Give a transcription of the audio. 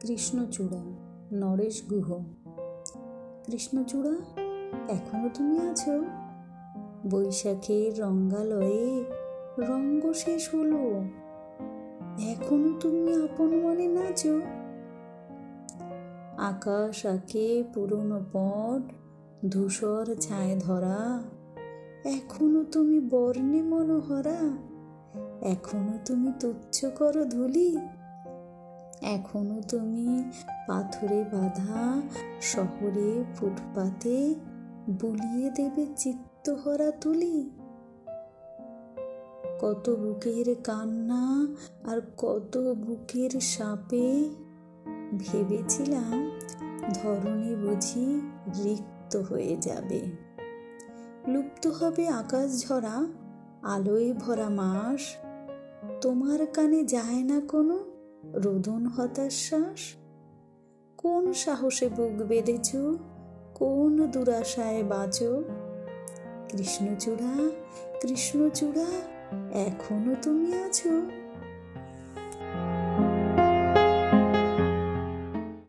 কৃষ্ণচূড়া, নরেশ গুহ। কৃষ্ণচূড়া, এখনও তুমি আছো? বৈশাখের রঙ্গালয়ে রঙ্গ শেষ হলো। এখনও তুমি আপন মনে নাচো? আকাশ আঁকে পুরনো পট ধূসর ছায় ধরা। এখনও তুমি বর্ণে মনোহরা। এখনও তুমি তুচ্ছ করো ধুলি। এখনও তুমি পাথরে বাঁধা শহরে ফুটপাতে বুলিয়ে দেবে চিত্তহরা তুলি। কত বুকের কান্না আর কত বুকের সাপে ভেবেছিলাম ধরণী বুঝি রিক্ত হয়ে যাবে। লুপ্ত হবে আকাশ ঝরা, আলোয় ভরা মাস, তোমার কানে যায় না কোনো রোদন হতাশ্বাস কোন সাহসে বুক বেঁধেছ? কোন দুরাশায় বাঁচো কৃষ্ণচূড়া কৃষ্ণচূড়া এখনও তুমি আছো?